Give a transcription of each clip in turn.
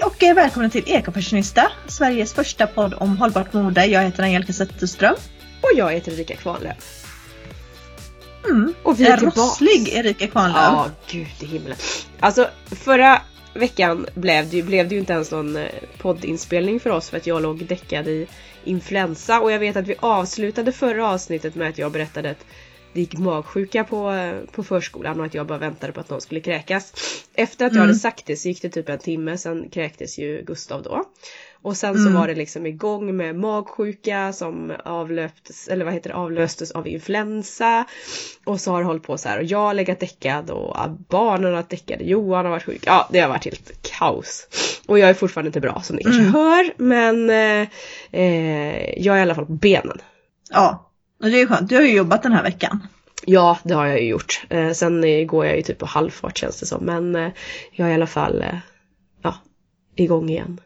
Hej och eh, välkomna till Ekofashionista, Sveriges första podd om hållbart mode. Jag heter Angelica Zetterström. Och jag heter Erika Kvarnlöf. Mm. Och vi är tillbaks. rosslig Erika Kvarnlöf. Ja, gud i himlen. Alltså förra veckan blev det, blev det ju inte ens någon eh, poddinspelning för oss för att jag låg däckad i influensa och jag vet att vi avslutade förra avsnittet med att jag berättade att det gick magsjuka på, eh, på förskolan och att jag bara väntade på att någon skulle kräkas. Efter att jag Mm. hade sagt det så gick det typ en timme, sen kräktes ju Gustav då. Och sen så Mm. var det liksom igång med magsjuka som avlöptes, eller vad heter det, avlöstes av influensa. Och så har det hållit på så här och jag har legat däckad och barnen har varit däckade, Johan har varit sjuk. Ja, det har varit helt kaos. Och jag är fortfarande inte bra som ni kanske Mm. hör, men eh, eh, jag är i alla fall på benen. Ja, och det är skönt. Du har ju jobbat den här veckan. Ja, det har jag ju gjort. Eh, sen går jag ju typ på halvfart känns det som, men eh, jag är i alla fall eh, ja, igång igen.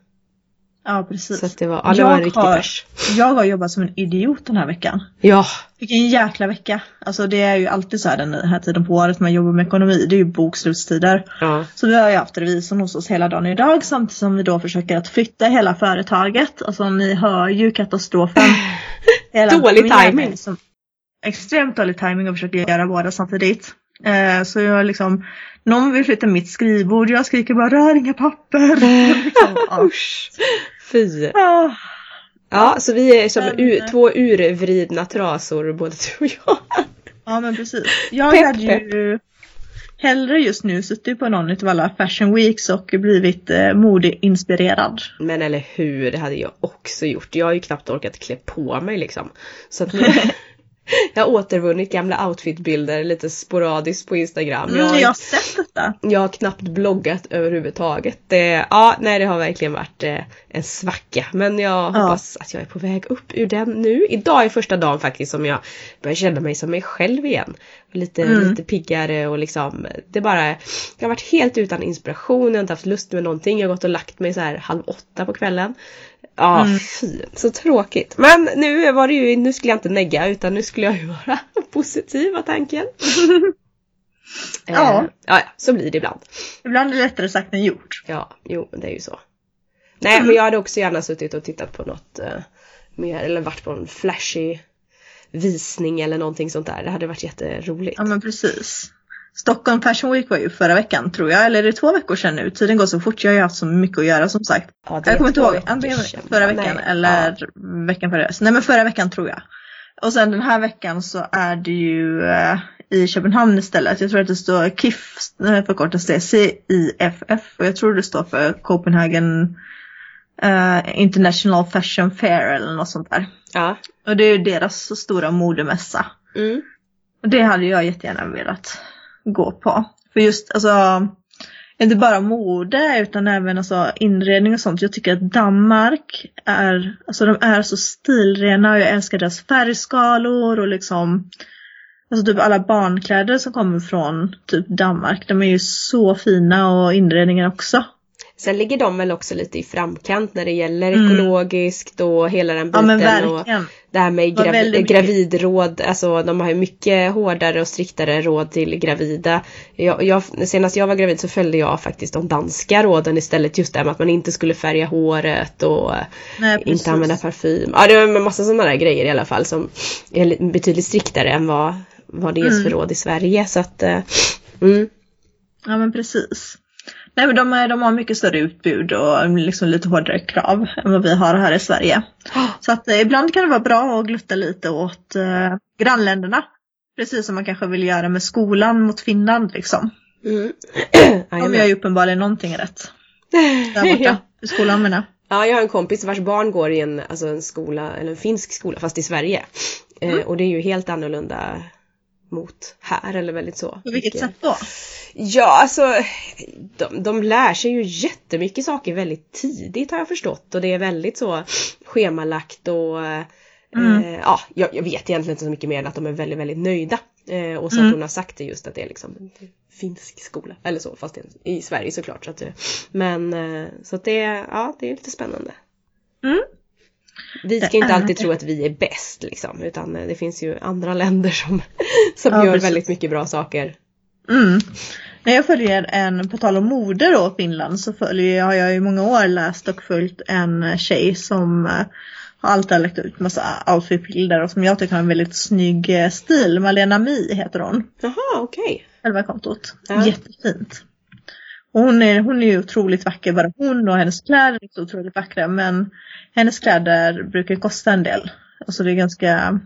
Ja, precis. Så att det var, ja, det var en Jag riktig har- pers. Jag har jobbat som en idiot den här veckan. Ja, Vilken jäkla vecka. Alltså det är ju alltid så här den här tiden på året man jobbar med ekonomi. Det är ju bokslutstider. ja, Så vi har ju haft revisorn hos oss hela dagen idag samtidigt som vi då försöker att flytta hela företaget. Alltså ni hör ju katastrofen. Dålig timing. Som, extremt dålig timing och försöker göra båda samtidigt. Eh, så jag liksom, någon vill flytta mitt skrivbord, jag skriker bara rör inga papper. liksom, ja. usch. Fy. Ah, Ja, så vi är som Men, u- eh, två urvridna trasor både du och jag. ja men precis. Jag Pepp, hade ju hellre just nu suttit på någon av alla fashion weeks och blivit eh, modeinspirerad. Men eller hur, det hade jag också gjort. Jag har ju knappt orkat klä på mig liksom. Så att nu, jag har återvunnit gamla outfitbilder lite sporadiskt på Instagram. Jag, Mm, har- jag har sett detta. jag har knappt bloggat överhuvudtaget. Det, ja, nej det har verkligen varit eh, en svacka. Men jag hoppas att jag är på väg upp ur den nu. Idag är första dagen faktiskt som jag börjar känna mig som mig själv igen. Lite, Mm. lite piggare och liksom, det bara, jag har varit helt utan inspiration, jag har inte haft lust med någonting. Jag har gått och lagt mig så här halv åtta på kvällen. Ja, Mm. fy, så tråkigt. Men nu var det ju, nu skulle jag inte negga utan nu skulle jag ju vara positiv var tanken. Eh, Ja. ja, ja, så blir det ibland. Ibland är det lättare sagt än gjort. Ja, jo det är ju så. Nej men jag hade också gärna suttit och tittat på något eh, mer eller varit på en flashy visning eller någonting sånt där. Det hade varit jätteroligt. Ja men precis. Stockholm Fashion Week var ju förra veckan tror jag, eller är det två veckor sedan nu? Tiden går så fort, jag har ju haft så mycket att göra som sagt. Ja, Jag kommer inte ihåg, antingen förra veckan Nej, eller ja. veckan före. Nej men förra veckan tror jag. Och sen den här veckan så är det ju eh, i Köpenhamn istället. Jag tror att det står KIF, förkortas det, C-I-F-F. Och jag tror det står för Copenhagen eh, International Fashion Fair eller något sånt där. Ja. Och det är ju deras stora modemässa. Mm. Och det hade jag jättegärna velat gå på. För just alltså, inte bara mode utan även alltså inredning och sånt. Jag tycker att Danmark är, alltså de är så stilrena och jag älskar deras färgskalor och liksom Alltså typ alla barnkläder som kommer från typ Danmark, de är ju så fina och inredningen också. Sen ligger de väl också lite i framkant när det gäller Mm. ekologiskt och hela den Ja biten. men och det här med Var grav- väldigt mycket- gravidråd, alltså de har ju mycket hårdare och striktare råd till gravida. Jag, jag, senast jag var gravid så följde jag faktiskt de danska råden istället just det här med att man inte skulle färga håret och Nej, inte använda parfym. Ja det var en massa sådana där grejer i alla fall som är li- betydligt striktare än vad, vad det ges för Mm. råd i Sverige så att eh, mm. Ja men precis. Nej men de, är, de har mycket större utbud och liksom lite hårdare krav än vad vi har här i Sverige. Så att eh, ibland kan det vara bra att glutta lite åt eh, grannländerna. Precis som man kanske vill göra med skolan mot Finland liksom. Mm. De gör ju uppenbarligen någonting rätt. Där borta ja. i skolan menar. Ja, jag har en kompis vars barn går i en, alltså en skola, eller en finsk skola, fast i Sverige. Eh, Mm. och det är ju helt annorlunda mot här, eller väldigt så. På vilket sätt då? Ja, alltså de, de lär sig ju jättemycket saker väldigt tidigt har jag förstått. Och det är väldigt så schemalagt och eh, Mm. eh, ja, jag, jag vet egentligen inte så mycket mer än att de är väldigt, väldigt nöjda. Eh, och så Mm. att hon har sagt det just att det är liksom finsk skola. Eller så, fast i Sverige såklart. Så att, men eh, så att det, ja, det är lite spännande. Mm. Vi ska inte är alltid det. tro att vi är bäst liksom, utan eh, det finns ju andra länder som, som Ja, gör precis. väldigt mycket bra saker. Mm. När jag följer en, på tal om mode då, Finland, så följer, har jag i många år läst och följt en tjej som eh, har alltid lagt ut massa outfitbilder och som jag tycker har en väldigt snygg eh, stil. Malena Mi heter hon. Jaha, okej. Själva kontot. Ja. Jättefint. Hon är, hon är ju otroligt vacker, bara hon och hennes kläder är så otroligt vackra men hennes kläder brukar kosta en del. Alltså det är ganska,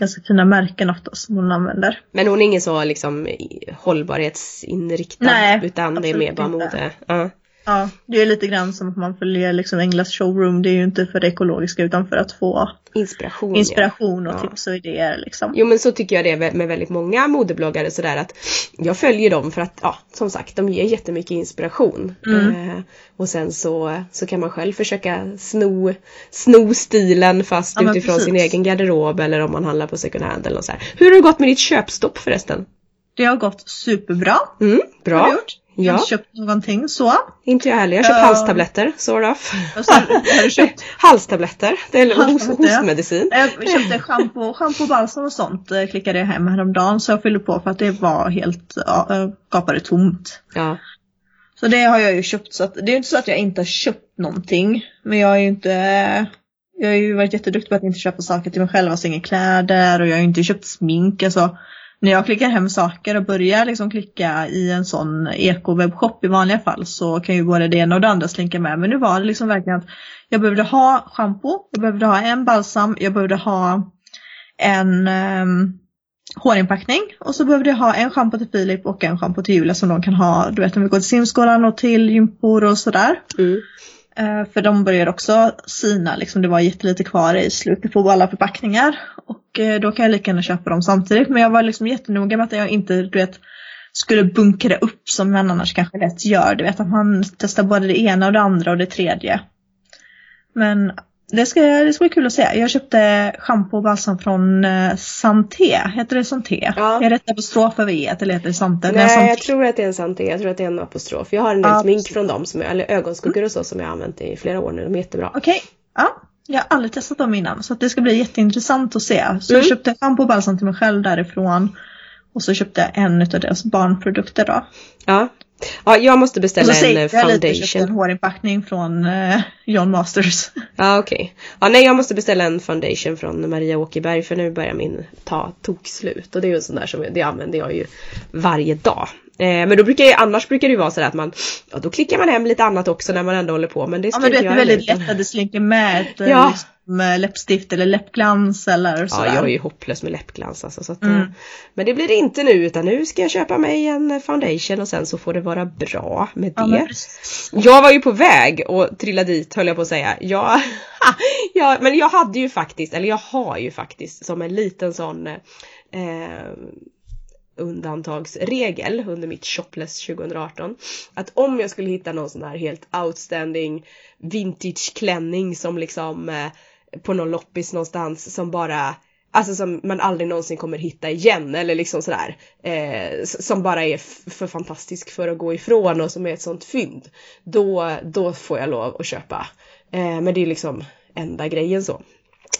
ganska fina märken ofta som hon använder. Men hon är ingen så liksom hållbarhetsinriktad Nej, utan det är mer bara mode. Ja. Ja, det är lite grann som att man följer liksom Englas showroom. Det är ju inte för det ekologiska utan för att få Inspiration. inspiration och Ja. tips och idéer liksom. Jo men så tycker jag det är med väldigt många modebloggare sådär att jag följer dem för att, ja som sagt, de ger jättemycket inspiration. Mm. Eh, och sen så, så kan man själv försöka sno, sno stilen fast Ja, utifrån precis. sin egen garderob eller om man handlar på second hand eller så här. Hur har det gått med ditt köpstopp förresten? Det har gått superbra. Mm, Har gjort? Jag har Ja, inte köpt någonting så. inte jag heller. Jag har köpt Ja. halstabletter, sort of. Har du köpt? halstabletter, det är Halstabletter, ja. hostmedicin. Jag köpte shampoo, shampoo, balsam och sånt eh, klickade jag hem häromdagen så jag fyllde på för att det var helt, ja, gapade tomt. Ja. Så det har jag ju köpt så att det är ju inte så att jag inte har köpt någonting. Men jag är ju inte, jag har ju varit jätteduktig på att inte köpa saker till mig själv, alltså inga kläder och jag har ju inte köpt smink. Alltså, när jag klickar hem saker och börjar liksom klicka i en sån eko-webbshop i vanliga fall så kan ju både det ena och det andra slinka med. Men nu var det liksom verkligen att jag behövde ha shampoo, jag behövde ha en balsam, jag behövde ha en um, hårinpackning och så behövde jag ha en schampo till Filip och en schampo till Julia som de kan ha, du vet om vi går till simskolan och till gympor och sådär. Mm. Eh, för de börjar också sina, liksom det var jättelite kvar i slutet på alla förpackningar. Och eh, då kan jag lika gärna köpa dem samtidigt. Men jag var liksom jättenoga med att jag inte, du vet, skulle bunkra upp som man annars kanske lätt gör. Du vet att man testar både det ena och det andra och det tredje. Men det ska, det ska bli kul att se. Jag köpte schampo och balsam från eh, Santé. Heter det Santé? Ja. Är det ett apostrof över e eller heter det Santé? Nej, Santé. jag tror att det är en santé. Jag tror att det är en apostrof. Jag har en del Ja, smink från dem, som jag, eller ögonskuggor och så som jag har använt i flera år nu. De är jättebra. Okej, ja. Jag har aldrig testat dem innan så det ska bli jätteintressant att se. Så Mm. jag köpte schampo och balsam till mig själv därifrån. Och så köpte jag en av deras barnprodukter då. Ja. Ja, jag måste beställa så en säger eh, jag lite, köpte en foundation. hårinpackning från eh, John Masters. Ja, okej. Ja, nej, jag måste beställa en foundation från Maria Åkerberg för nu börjar min ta tok slut. Och det är ju en sån där som det använder jag ju varje dag. Eh, men då brukar jag, annars brukar det ju vara så att man, ja då klickar man hem lite annat också när man ändå håller på. Men det Ja ska men du vet det är väldigt lätt att det slinker med ett eh, Ja. liksom, eh, läppstift eller läppglans eller Ja, sådär. jag är ju hopplös med läppglans alltså. Så att, Mm. Men det blir det inte nu utan nu ska jag köpa mig en foundation och sen så får det vara bra med Ja, det. precis. Jag var ju på väg och trilla dit höll jag på att säga. Jag, ja, men jag hade ju faktiskt, eller jag har ju faktiskt som en liten sån eh, undantagsregel under mitt shopless 2018. Att om jag skulle hitta någon sån här helt outstanding vintage klänning som liksom eh, på någon loppis någonstans som bara Alltså som man aldrig någonsin kommer hitta igen eller liksom sådär. Eh, som bara är för fantastisk för att gå ifrån och som är ett sånt fynd. Då, då får jag lov att köpa. Eh, men det är liksom enda grejen så.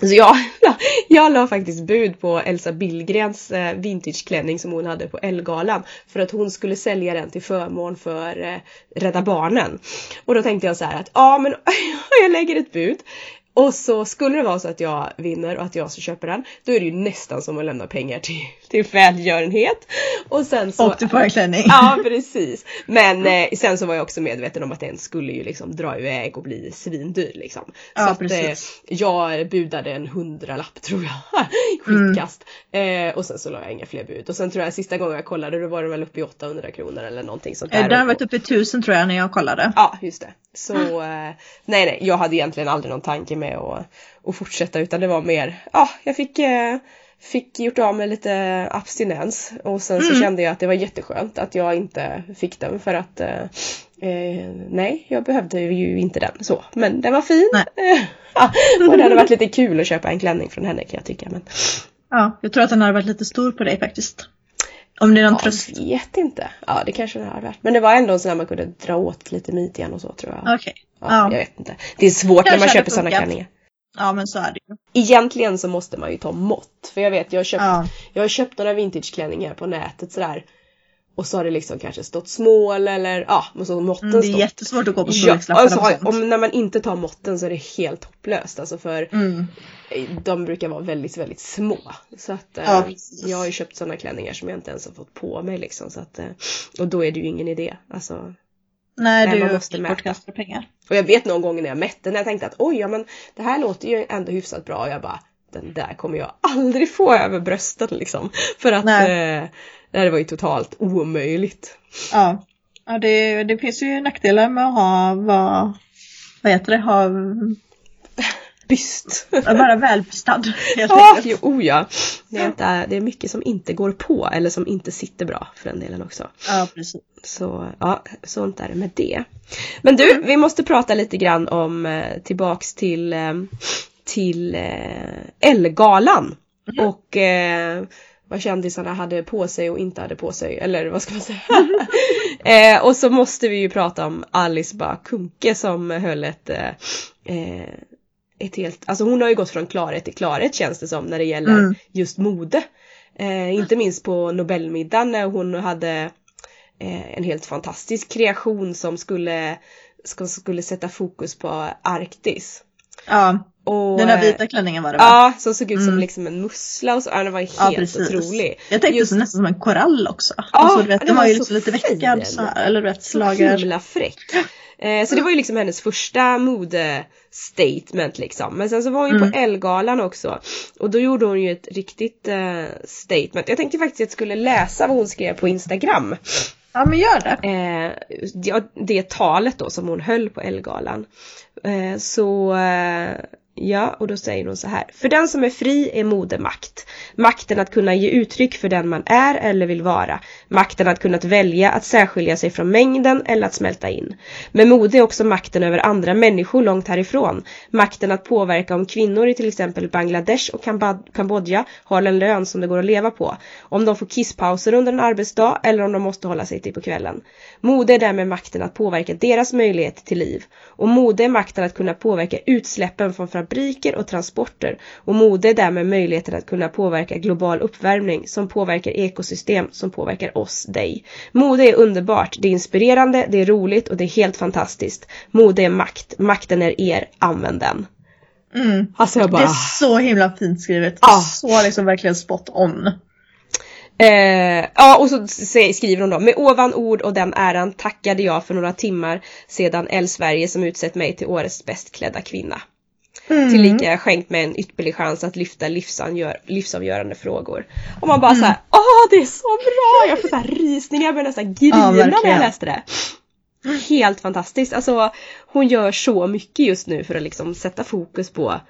Så jag, jag la faktiskt bud på Elsa Billgrens eh, vintageklänning som hon hade på Elgalan för att hon skulle sälja den till förmån för eh, Rädda Barnen. Och då tänkte jag så här att ja men jag lägger ett bud och så skulle det vara så att jag vinner och att jag så köper den, då är det ju nästan som att lämna pengar till, till välgörenhet. Och sen så... Och du får en klänning. Ja precis. Men eh, sen så var jag också medveten om att den skulle ju liksom dra iväg och bli svindyr liksom. Ja, så att, precis. eh, jag budade en hundralapp tror jag. Skitkast. Eh, och sen så la jag inga fler bud. Och sen tror jag sista gången jag kollade då var det väl uppe i 800 kronor eller någonting sånt Eh, där. Den har varit uppe i tusen tror jag när jag kollade. Ja, just det. Så eh, nej, nej, jag hade egentligen aldrig någon tanke med att, att fortsätta utan det var mer, ja, jag fick, eh, fick gjort av med lite abstinens och sen så Mm. kände jag att det var jätteskönt att jag inte fick den för att eh, eh, nej, jag behövde ju inte den så, men den var fin. Ja, och det hade varit lite kul att köpa en klänning från henne kan jag tycka. Men Ja, jag tror att den hade varit lite stor på dig faktiskt. Om det är någon ja, tröst. jag vet inte. Ja, det kanske den hade varit. Men det var ändå en sån där man kunde dra åt lite midjan och så tror jag. Okej. Ja, Ja. Jag vet inte. Det är svårt när Kanske man köper sådana klänningar. Ja men så är det ju. Egentligen så måste man ju ta mått. För jag vet, jag har köpt, Ja. jag har köpt några vintageklänningar på nätet sådär. Och så har det liksom kanske stått smål eller ja, och så måtten Mm, det är stått. jättesvårt att gå på Ja, storlekslapparna alltså, och sånt. om, när man inte tar måtten så är det helt hopplöst alltså för Mm. de brukar vara väldigt, väldigt små. Så att eh, Ja, precis. jag har ju köpt sådana klänningar som jag inte ens har fått på mig liksom. Så att, eh, och då är det ju ingen idé. Alltså, Nej, du är mäta. bortkastade pengar. och jag vet någon gång när jag mätte när jag tänkte att oj, ja men det här låter ju ändå hyfsat bra. Och jag bara, den där kommer jag aldrig få över brösten liksom. För att Nej. eh, nej, det var ju totalt omöjligt. Ja, ja det, det finns ju nackdelar med att ha, vad, vad heter det, ha, Byst. att vara välbystad helt jo, oh ja. Det är, inte, det är mycket som inte går på eller som inte sitter bra för den delen också. Ja, precis. Så ja, sånt är det med det. Men du, vi måste prata lite grann om eh, tillbaks till eh, till eh, Ellegalan. Och eh, vad kändisarna hade på sig och inte hade på sig. Eller vad ska man säga? eh, och så måste vi ju prata om Alice Bah Kuhnke som höll ett eh, eh, ett helt, alltså hon har ju gått från klarhet till klarhet känns det som när det gäller Mm. just mode. Eh, inte minst på Nobelmiddagen när hon hade eh, en helt fantastisk kreation som skulle, ska, skulle sätta fokus på Arktis. Ja, Och, den där eh, vita klänningen var det va? Ja, som såg ut som Mm. liksom en mussla och så. Ja, den var Ja, helt precis. otrolig. Jag tänkte Just- så nästan som en korall också. alltså, du vet, den den var var ju så liksom lite veckad så här, eller du vet, Så slager. himla fräck. Eh, så det var ju liksom hennes första modestatement liksom. Men sen så var hon ju Mm. på Ellegalan också. Och då gjorde hon ju ett riktigt eh, statement. Jag tänkte faktiskt att jag skulle läsa vad hon skrev på Instagram. Ja, men gör det. Eh, ja, det talet då som hon höll på Ellegalan. Eh, så eh, ja, och då säger hon så här. För den som är fri är modemakt. Makten att kunna ge uttryck för den man är eller vill vara. Makten att kunna välja att särskilja sig från mängden eller att smälta in. Men mode är också makten över andra människor långt härifrån. Makten att påverka om kvinnor i till exempel Bangladesh och Kambodja har en lön som det går att leva på. Om de får kisspauser under en arbetsdag eller om de måste hålla sig till på kvällen. Mode är därmed makten att påverka deras möjlighet till liv. Och mode är makten att kunna påverka utsläppen från fabriker och transporter. Och mode är därmed möjligheten att kunna påverka global uppvärmning som påverkar ekosystem som påverkar oss, dig. Mode är underbart, det är inspirerande, det är roligt och det är helt fantastiskt. Mode är makt, makten är er, använd den. Mm. Alltså jag Det bara... är så himla fint skrivet. Ah. Så liksom verkligen spot on. Eh, ja och så skriver hon då med ovan ord och den äran tackade jag för några timmar sedan El Sverige som utsett mig till årets bäst klädda kvinna. Mm. Tillika skänkt mig en ypperlig chans att lyfta livsavgör, livsavgörande frågor. Och man bara Mm. såhär, åh det är så bra! Jag får såhär rysningar, jag börjar nästan grina när jag läste det. Helt fantastiskt, alltså hon gör så mycket just nu för att liksom sätta fokus på,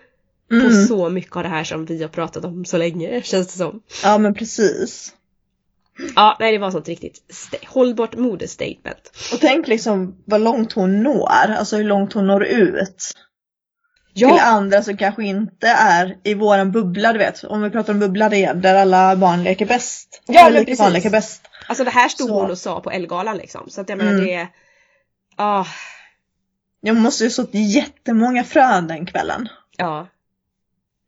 på Mm. så mycket av det här som vi har pratat om så länge känns det som. Ja, men precis. Ja, nej det var sånt riktigt sta- hållbart modestatement. Och tänk liksom vad långt hon når, alltså hur långt hon når ut. Till Ja, andra som kanske inte är i våran bubbla, du vet. Om vi pratar om bubbla det, där alla barn leker bäst. Ja, men lika barn precis. leker bäst. alltså det här stod Så. hon och sa på Ellegalan liksom. Så att jag menar Mm. det... Ah, Jag måste ju sått jättemånga frön den kvällen. ja.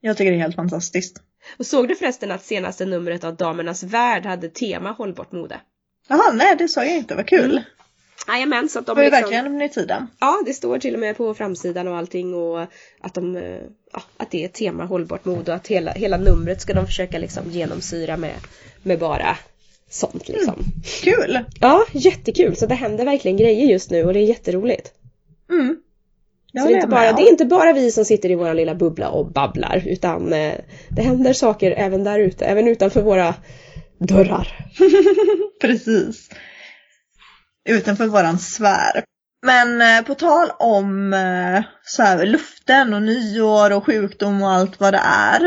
Jag tycker det är helt fantastiskt. Och såg du förresten att senaste numret av Damernas Värld hade tema hållbart mode? Jaha, nej det sa jag inte, vad kul. Mm. Jajamän, så att Det de var ju liksom... verkligen i tiden. Ja, det står till och med på framsidan och allting och att de... eh, Ja, att det är tema hållbart mode och att hela, hela numret ska de försöka liksom genomsyra med, med bara sånt liksom. Kul! Ja, jättekul! Så det händer verkligen grejer just nu och det är jätteroligt. Mm. Så det är, inte bara, det är inte bara vi som sitter i vår lilla bubbla och babblar utan eh, det händer saker även där ute, även utanför våra dörrar. Precis. Utanför våran sfär. Men eh, på tal om eh, så här, luften och nyår och sjukdom och allt vad det är.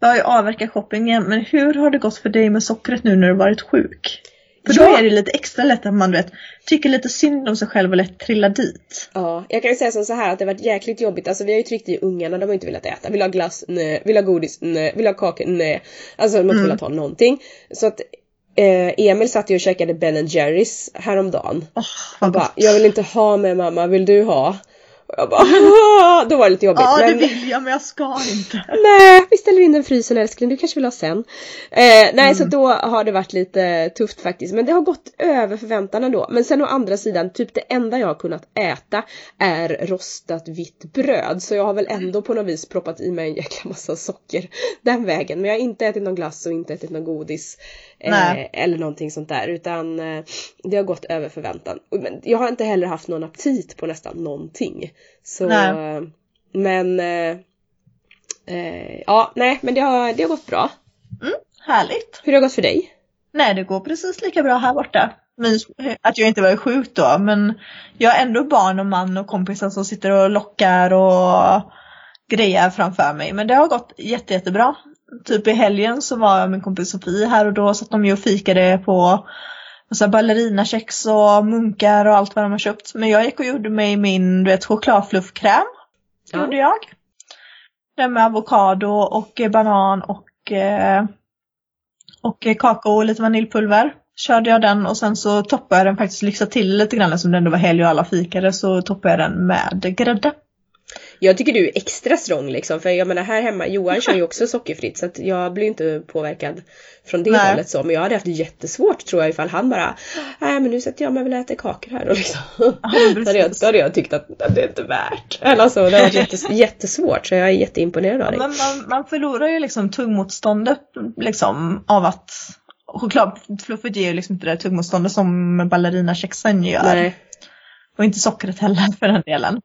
Vi har ju avverkat shoppingen, men hur har det gått för dig med sockret nu när du varit sjuk? För då Ja. är det lite extra lätt att man du vet, tycker lite synd om sig själv och lätt trillar dit. Ja, jag kan ju säga som så här att det har varit jäkligt jobbigt. Alltså vi har ju tryckt i ungarna, de har inte velat äta. Vill ha glass? Nej. Vill ha godis? Nej. Vill ha kakor? Nej. Alltså de har inte Mm. velat ha någonting. Så att eh, Emil satt ju och käkade Ben Jerrys häromdagen. Åh, Han bara, jag vill inte ha med mamma, vill du ha? Och jag bara! Då var det lite jobbigt. Ja, det men... vill jag men jag ska inte. Nej, vi ställer in den frysen älskling, du kanske vill ha sen. Eh, nej, Mm. så då har det varit lite tufft faktiskt. Men det har gått över förväntan ändå. Men sen å andra sidan, typ det enda jag har kunnat äta är rostat vitt bröd. Så jag har väl ändå på något vis proppat i mig en jäkla massa socker den vägen. Men jag har inte ätit någon glass och inte ätit någon godis. Eh, eller någonting sånt där. Utan eh, det har gått över förväntan. Men jag har inte heller haft någon aptit på nästan någonting. Så, Nej. eh, men eh, ja, nej men det har, det har gått bra. Härligt. Hur har det gått för dig? Nej, det går precis lika bra här borta. Att jag inte var sjuk då, men jag har ändå barn och man och kompisar som sitter och lockar och grejer framför mig. Men det har gått jätte, jättebra. Typ i helgen så var jag min kompis Sofie här och då satt de ju och fikade på massa ballerinakex och munkar och allt vad de har köpt. Men jag gick och gjorde mig min du vet, chokladfluffkräm. Ja. Gjorde jag. Den med avokado och eh, banan och, eh, och eh, kakao och lite vaniljpulver. Körde jag den och sen så toppade jag den faktiskt, lyxade till lite grann som det ändå var helg och alla fikade så toppade jag den med grädde. Jag tycker du är extra strong liksom för jag menar här hemma, Johan kör ju också sockerfritt så att jag blir inte påverkad från det Nej. hållet så men jag hade haft jättesvårt tror jag ifall han bara Nej men nu sätter jag mig väl och äter kakor här då liksom. men då, hade jag, då hade jag tyckt att det är inte värt. Eller alltså det har varit jättes, jättesvårt så jag är jätteimponerad av dig. Men man, man förlorar ju liksom tuggmotståndet liksom av att chokladfluffet ger ju liksom inte det tuggmotståndet som ballerinakexen gör. Nej. Och inte sockret heller för den delen.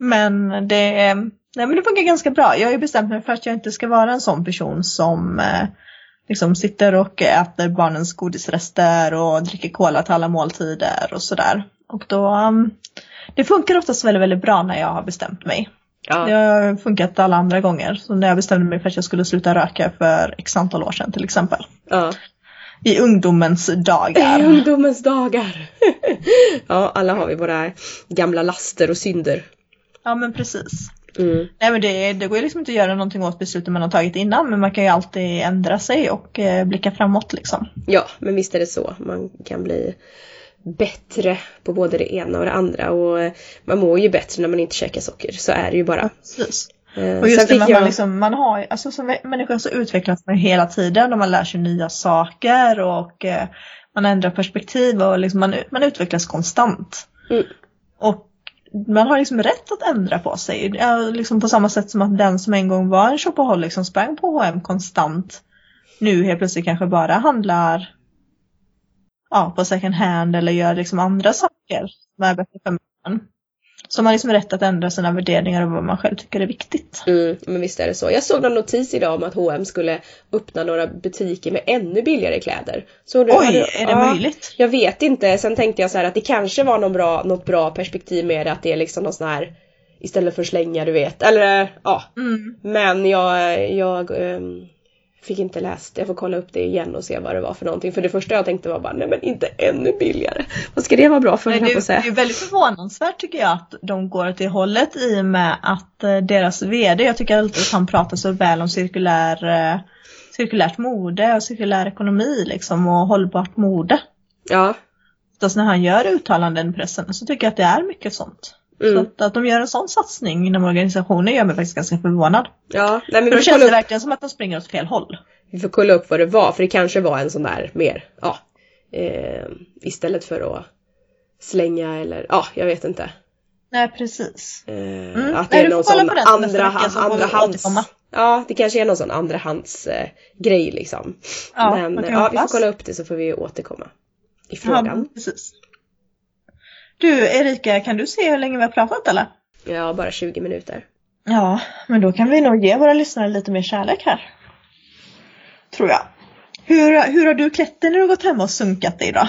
Men det, nej men det funkar ganska bra. Jag har ju bestämt mig för att jag inte ska vara en sån person som eh, liksom sitter och äter barnens godisrester och dricker cola till alla måltider och sådär. Och då, um, det funkar oftast väldigt, väldigt bra när jag har bestämt mig. Ja. Det har funkat alla andra gånger. Så när jag bestämde mig för att jag skulle sluta röka för x antal år sedan till exempel. ja. I ungdomens I dagar. ungdomens dagar. ja alla har vi våra gamla laster och synder. Ja men precis. Mm. Nej men det, det går ju liksom inte att göra någonting åt beslutet man har tagit innan men man kan ju alltid ändra sig och eh, blicka framåt liksom. Ja, men visst är det så. Man kan bli bättre på både det ena och det andra och eh, man mår ju bättre när man inte käkar socker. Så är det ju bara. Precis. Eh, Och just det, man, jag... liksom, man har, alltså som människa så utvecklas man hela tiden och man lär sig nya saker och eh, man ändrar perspektiv och liksom man, man utvecklas konstant. Mm. Och man har liksom rätt att ändra på sig. Ja, liksom på samma sätt som att den som en gång var en shopaholic som sprang på H&M konstant nu helt plötsligt kanske bara handlar ja, på second hand eller gör liksom andra saker som är bättre för miljön. Så man har liksom rätt att ändra sina värderingar och vad man själv tycker är viktigt. Mm, men visst är det så. Jag såg någon notis idag om att H&M skulle öppna några butiker med ännu billigare kläder. Så Oj, hade- är det ja, möjligt? Jag vet inte. Sen tänkte jag så här att det kanske var någon bra, något bra perspektiv med det. Att det är liksom någon sån här istället för slänga du vet. Eller ja. Mm. Men jag, jag ehm, fick inte läst. Jag får kolla upp det igen och se vad det var för någonting. För det första jag tänkte var bara nej men inte ännu billigare. Vad ska det vara bra för Nej, det, det är väldigt förvånansvärt tycker jag att de går åt det hållet i och med att eh, deras VD, jag tycker alltid att han pratar så väl om cirkulär, eh, cirkulärt mode och cirkulär ekonomi liksom och hållbart mode. Ja. Oftast när han gör uttalanden i pressen så tycker jag att det är mycket sånt. Så Mm. att, att de gör en sån satsning inom organisationen gör mig faktiskt ganska förvånad. Ja. Nej men För då känns det upp, verkligen som att de springer åt fel håll. vi får kolla upp vad det var. För det kanske var en sån där mer, ja. Eh, istället för att slänga eller ja, jag vet inte. Nej precis. Eh, Mm. Att Nej, det är du får någon sån andra, så andra hands. Ja, det kanske är någon sån andrahands eh, grej liksom. Ja, Men ja, vi får kolla upp det så får vi återkomma. I Ja, frågan. precis. Du Erika, kan du se hur länge vi har pratat eller? Ja, bara 20 minuter. Ja, men då kan vi nog ge våra lyssnare lite mer kärlek här. Tror jag. Hur, hur har du klätt dig när du gått hem och sunkat dig då?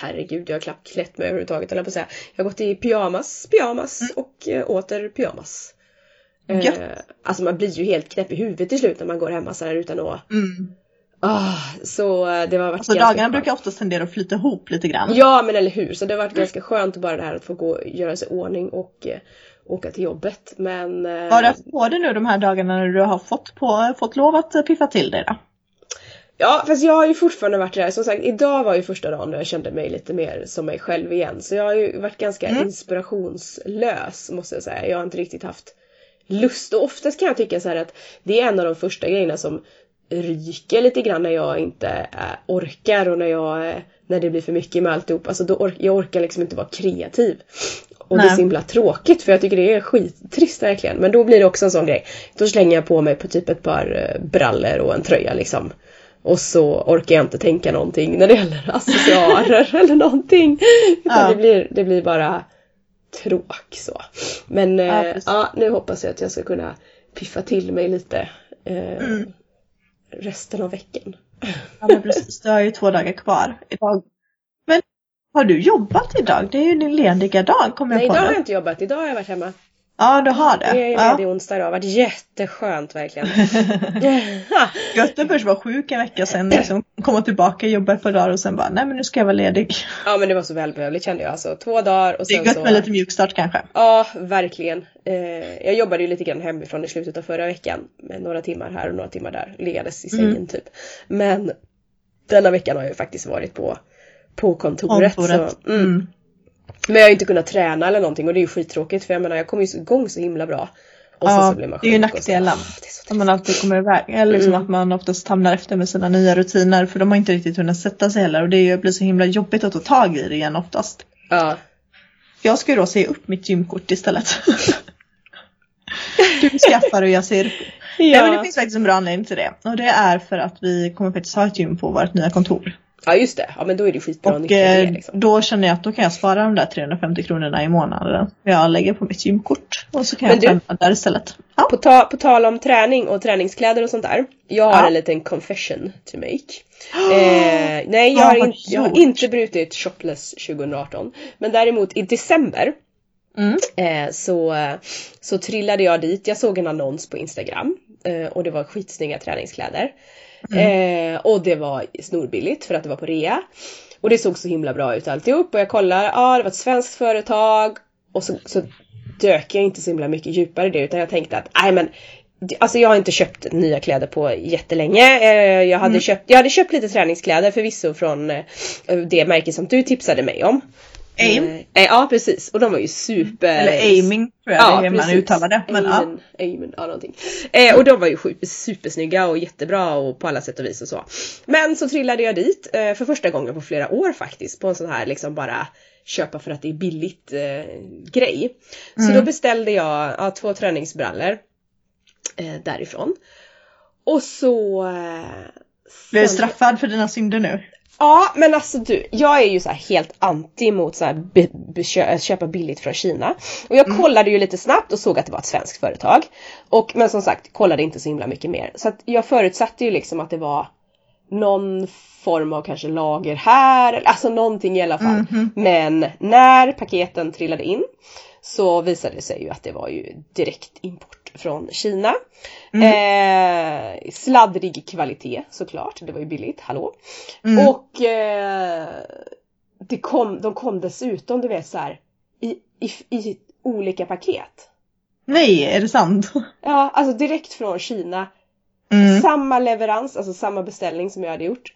Herregud, jag har knappt klätt mig överhuvudtaget jag på att säga. Jag har gått i pyjamas, pyjamas och eh, åter pyjamas. Eh, alltså man blir ju helt knäpp i huvudet till slut när man går hemma sådär utan att... Mm. Ah, så eh, det har varit Alltså dagarna skönt. brukar oftast tendera att flyta ihop lite grann. Ja men eller hur, så det har varit ganska skönt bara det här att få gå göra sig i ordning och eh, åka till jobbet. Men... Eh, har du haft på dig nu de här dagarna när du har fått, på, fått lov att piffa till dig då? Ja fast jag har ju fortfarande varit där. Som sagt idag var ju första dagen då jag kände mig lite mer som mig själv igen. Så jag har ju varit ganska Mm. inspirationslös måste jag säga. Jag har inte riktigt haft lust. Och oftast kan jag tycka så här att det är en av de första grejerna som ryker lite grann när jag inte äh, orkar och när jag äh, när det blir för mycket med alltihop. Alltså då or- jag orkar liksom inte vara kreativ. Och det är Nej. så himla tråkigt för jag tycker det är skittrist verkligen. Men då blir det också en sån grej. Då slänger jag på mig på typ ett par eh, brallor och en tröja liksom. Och så orkar jag inte tänka någonting när det gäller accessoarer eller någonting. Utan Ja. det, blir, det blir bara tråk så. Men eh, Ja, ja, nu hoppas jag att jag ska kunna piffa till mig lite eh, Mm. Resten av veckan. Ja men precis, du har ju två dagar kvar idag. Men har du jobbat idag? Det är ju din lediga dag kommer jag Nej på idag har jag inte jobbat, idag har jag varit hemma. Ja du har det. Jag är Ja. ledig onsdag idag, det har varit jätteskönt verkligen. Gött att först vara sjuk en vecka sen liksom komma tillbaka, jobba ett par dagar och sen bara nej men nu ska jag vara ledig. ja men det var så välbehövligt kände jag alltså. Två dagar och Det är sen gött så... med lite mjukstart kanske. Ja, verkligen. Eh, jag jobbade ju lite grann hemifrån i slutet av förra veckan. Med några timmar här och några timmar där. Liggandes i sängen Mm. typ. Men denna veckan har jag ju faktiskt varit på, på kontoret. Kontoret. Så, mm. Mm. Men jag har inte kunnat träna eller någonting och det är ju skittråkigt för jag menar jag kommer ju igång så himla bra. Och Ja, så blir man det är ju nackdelen. Ah, Om man alltid kommer iväg. Eller liksom Mm. att man oftast hamnar efter med sina nya rutiner för de har inte riktigt hunnit sätta sig heller och det blir så himla jobbigt att ta tag i det igen oftast. Ja. Jag ska ju då säga upp mitt gymkort istället. du skaffar och jag säger upp. Ja. men det finns faktiskt en bra anledning till det. Och det är för att vi kommer faktiskt ha ett gym på vårt nya kontor. Ja just det, ja men då är det skitbra Och det eh, liksom. då känner jag att då kan jag spara de där 350 kronorna i månaden. Jag lägger på mitt gymkort. Och så kan Men jag träna där istället. Ja. På, ta, på tal om träning och träningskläder och sånt där. Jag har Ja. en liten confession to make. Eh, nej, jag har, in, jag har inte brutit shopless 2018. Men däremot i december Mm. eh, så, så trillade jag dit. Jag såg en annons på Instagram eh, och det var skitsnygga träningskläder. Mm. Eh, och det var snorbilligt för att det var på rea. Och det såg så himla bra ut alltihop och jag kollar, ja ah, det var ett svenskt företag och så, så dök jag inte så himla mycket djupare i det utan jag tänkte att nej men Alltså jag har inte köpt nya kläder på jättelänge. Eh, Jag hade, Mm. köpt, jag hade köpt lite träningskläder förvisso från eh, det märke som du tipsade mig om. Aim. Eh, ja precis och de var ju super... Eller aiming tror jag det är man uttalar det. Men, ja. Amen, amen, ja någonting. Eh, och de var ju super, supersnygga och jättebra och på alla sätt och vis och så. Men så trillade jag dit eh, för första gången på flera år faktiskt på en sån här liksom bara köpa för att det är billigt eh, grej. Så Mm. då beställde jag ja, två träningsbrallor eh, därifrån. Och så... Blir du straffad för dina synder nu? Ja men alltså du, jag är ju så här helt anti mot så här köpa billigt från Kina. Och jag kollade ju lite snabbt och såg att det var ett svenskt företag. Och, men som sagt, kollade inte så himla mycket mer. Så att jag förutsatte ju liksom att det var någon form av kanske lager här, alltså någonting i alla fall. Mhm. Men när paketen trillade in så visade det sig ju att det var ju direkt import från Kina. Eh, sladdrig kvalitet såklart, det var ju billigt, hallå. Mm. Och eh, det kom, de kom dessutom du vet så här i, i, i olika paket. Nej, är det sant? Ja, alltså direkt från Kina. Mm. Samma leverans, alltså samma beställning som jag hade gjort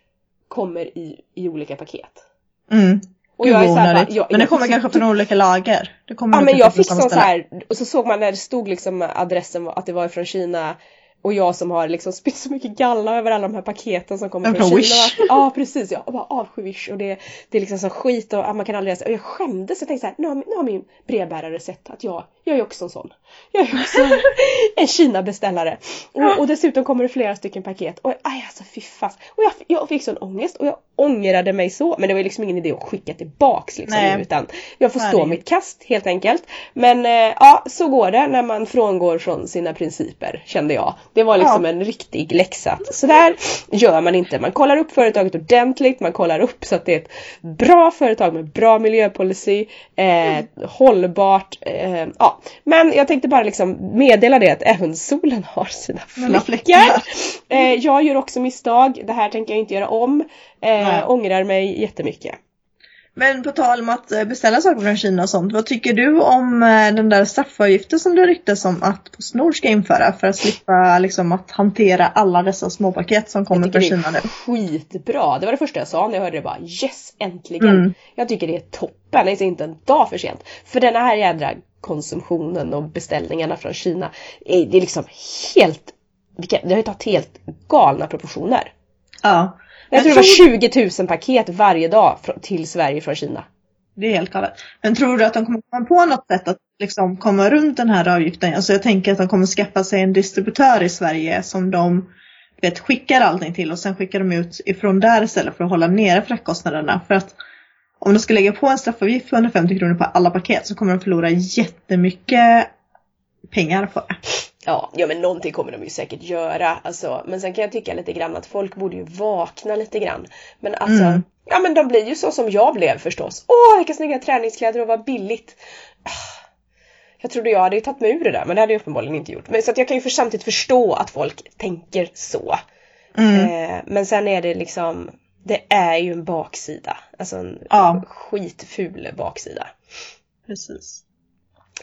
kommer i, i olika paket. Mm. Och Gud, jag är så här, bara, jag, Men det jag kommer fick kanske från olika lager. Det kommer Ja men kanske jag fick sån så här, och så såg man när det stod liksom adressen att det var från Kina och jag som har liksom spytt så mycket galla över alla de här paketen som kommer från från Kina. Ja precis, jag bara avskyr Wish och det, det är liksom så skit och ah, man kan aldrig läsa. Och jag skämdes, jag tänkte så här, nu har, nu har min brevbärare sett att jag, jag är också en sån. Jag är också en Kina-beställare. Och, och dessutom kommer det flera stycken paket och aj alltså fy fast. Och jag, jag fick sån ångest och jag ångrade mig så. Men det var liksom ingen idé att skicka tillbaks liksom Nej. utan jag får Nej, stå är- mitt kast helt enkelt. Men eh, ja, så går det när man frångår från sina principer kände jag. Det var liksom Ja. en riktig läxa. Så där gör man inte. Man kollar upp företaget ordentligt, man kollar upp så att det är ett bra företag med bra miljöpolicy, eh, hållbart. Eh, ja. Men jag tänkte bara liksom meddela det att även solen har sina fläckar. fläckar. Eh, jag gör också misstag, det här tänker jag inte göra om. Eh, Nej. ångrar mig jättemycket. Men på tal om att eh, beställa saker från Kina och sånt. Vad tycker du om eh, den där straffavgiften som det ryktas om att Postnord ska införa för att slippa liksom att hantera alla dessa småpaket som kommer från Kina nu? skitbra. Det var det första jag sa när jag hörde det bara yes, äntligen. Mm. Jag tycker det är toppen, det är inte en dag för sent. För den här jädra konsumtionen och beställningarna från Kina, det är liksom helt, det har ju tagit helt galna proportioner. Ja. Jag Jag tror det var 20 000 paket varje dag till Sverige från Kina. Det är helt galet. Men tror du att de kommer komma på något sätt att liksom komma runt den här avgiften? Alltså jag tänker att de kommer skaffa sig en distributör i Sverige som de vet, skickar allting till och sen skickar de ut ifrån där istället för att hålla nere fraktkostnaderna. För att om de ska lägga på en straffavgift på 150 kronor på alla paket så kommer de förlora jättemycket pengar på det. Ja, ja men någonting kommer de ju säkert göra. Alltså, men sen kan jag tycka lite grann att folk borde ju vakna lite grann. Men alltså, Mm. ja men de blir ju så som jag blev förstås. Åh, vilka snygga träningskläder och vad billigt. Ah, Jag trodde jag hade tagit mig ur det där, men det hade jag uppenbarligen inte gjort. Men så att jag kan ju för samtidigt förstå att folk tänker så. Mm. Eh, men sen är det liksom, det är ju en baksida. Alltså en Ja. skitful baksida. Precis.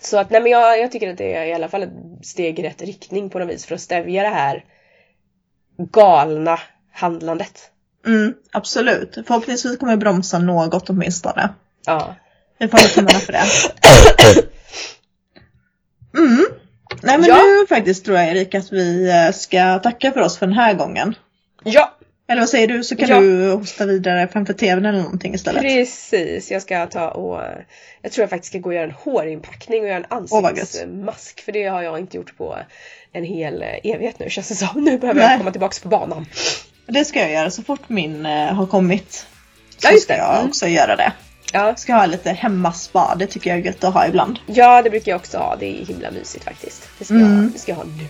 Så att nej men jag, jag tycker att det är i alla fall ett steg i rätt riktning på något vis för att stävja det här galna handlandet. Mm, absolut. Förhoppningsvis kommer det bromsa något åtminstone. Ja. Vi får hålla tummarna för det. Mm. Nej men Ja. nu faktiskt tror jag Erik att vi eh, ska tacka för oss för den här gången. Ja, Eller vad säger du så kan Ja. du hosta vidare framför tvn eller någonting istället. precis. Jag ska ta och jag tror jag faktiskt ska gå och göra en hårinpackning och göra en ansiktsmask. för det har jag inte gjort på en hel eh, evighet nu känns det som. Nu behöver Nej. jag komma tillbaks på banan. Det ska jag göra så fort min eh, har kommit. Så Ja, just ska jag Mm. också göra det. Ja. Ska ha lite hemmaspa, det tycker jag är gött att ha ibland. ja, det brukar jag också ha. Det är himla mysigt faktiskt. Det ska, Mm. jag, det ska jag ha nu.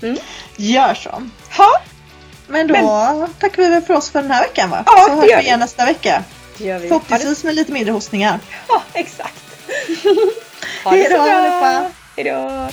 Gör så. Ha, Men då tackar vi väl för oss för den här veckan va? Ja, så hörs vi igen nästa vecka. det gör vi. Förhoppningsvis med lite mindre hostningar. ja, exakt. Ha det Hej så bra. allihopa. Hej då.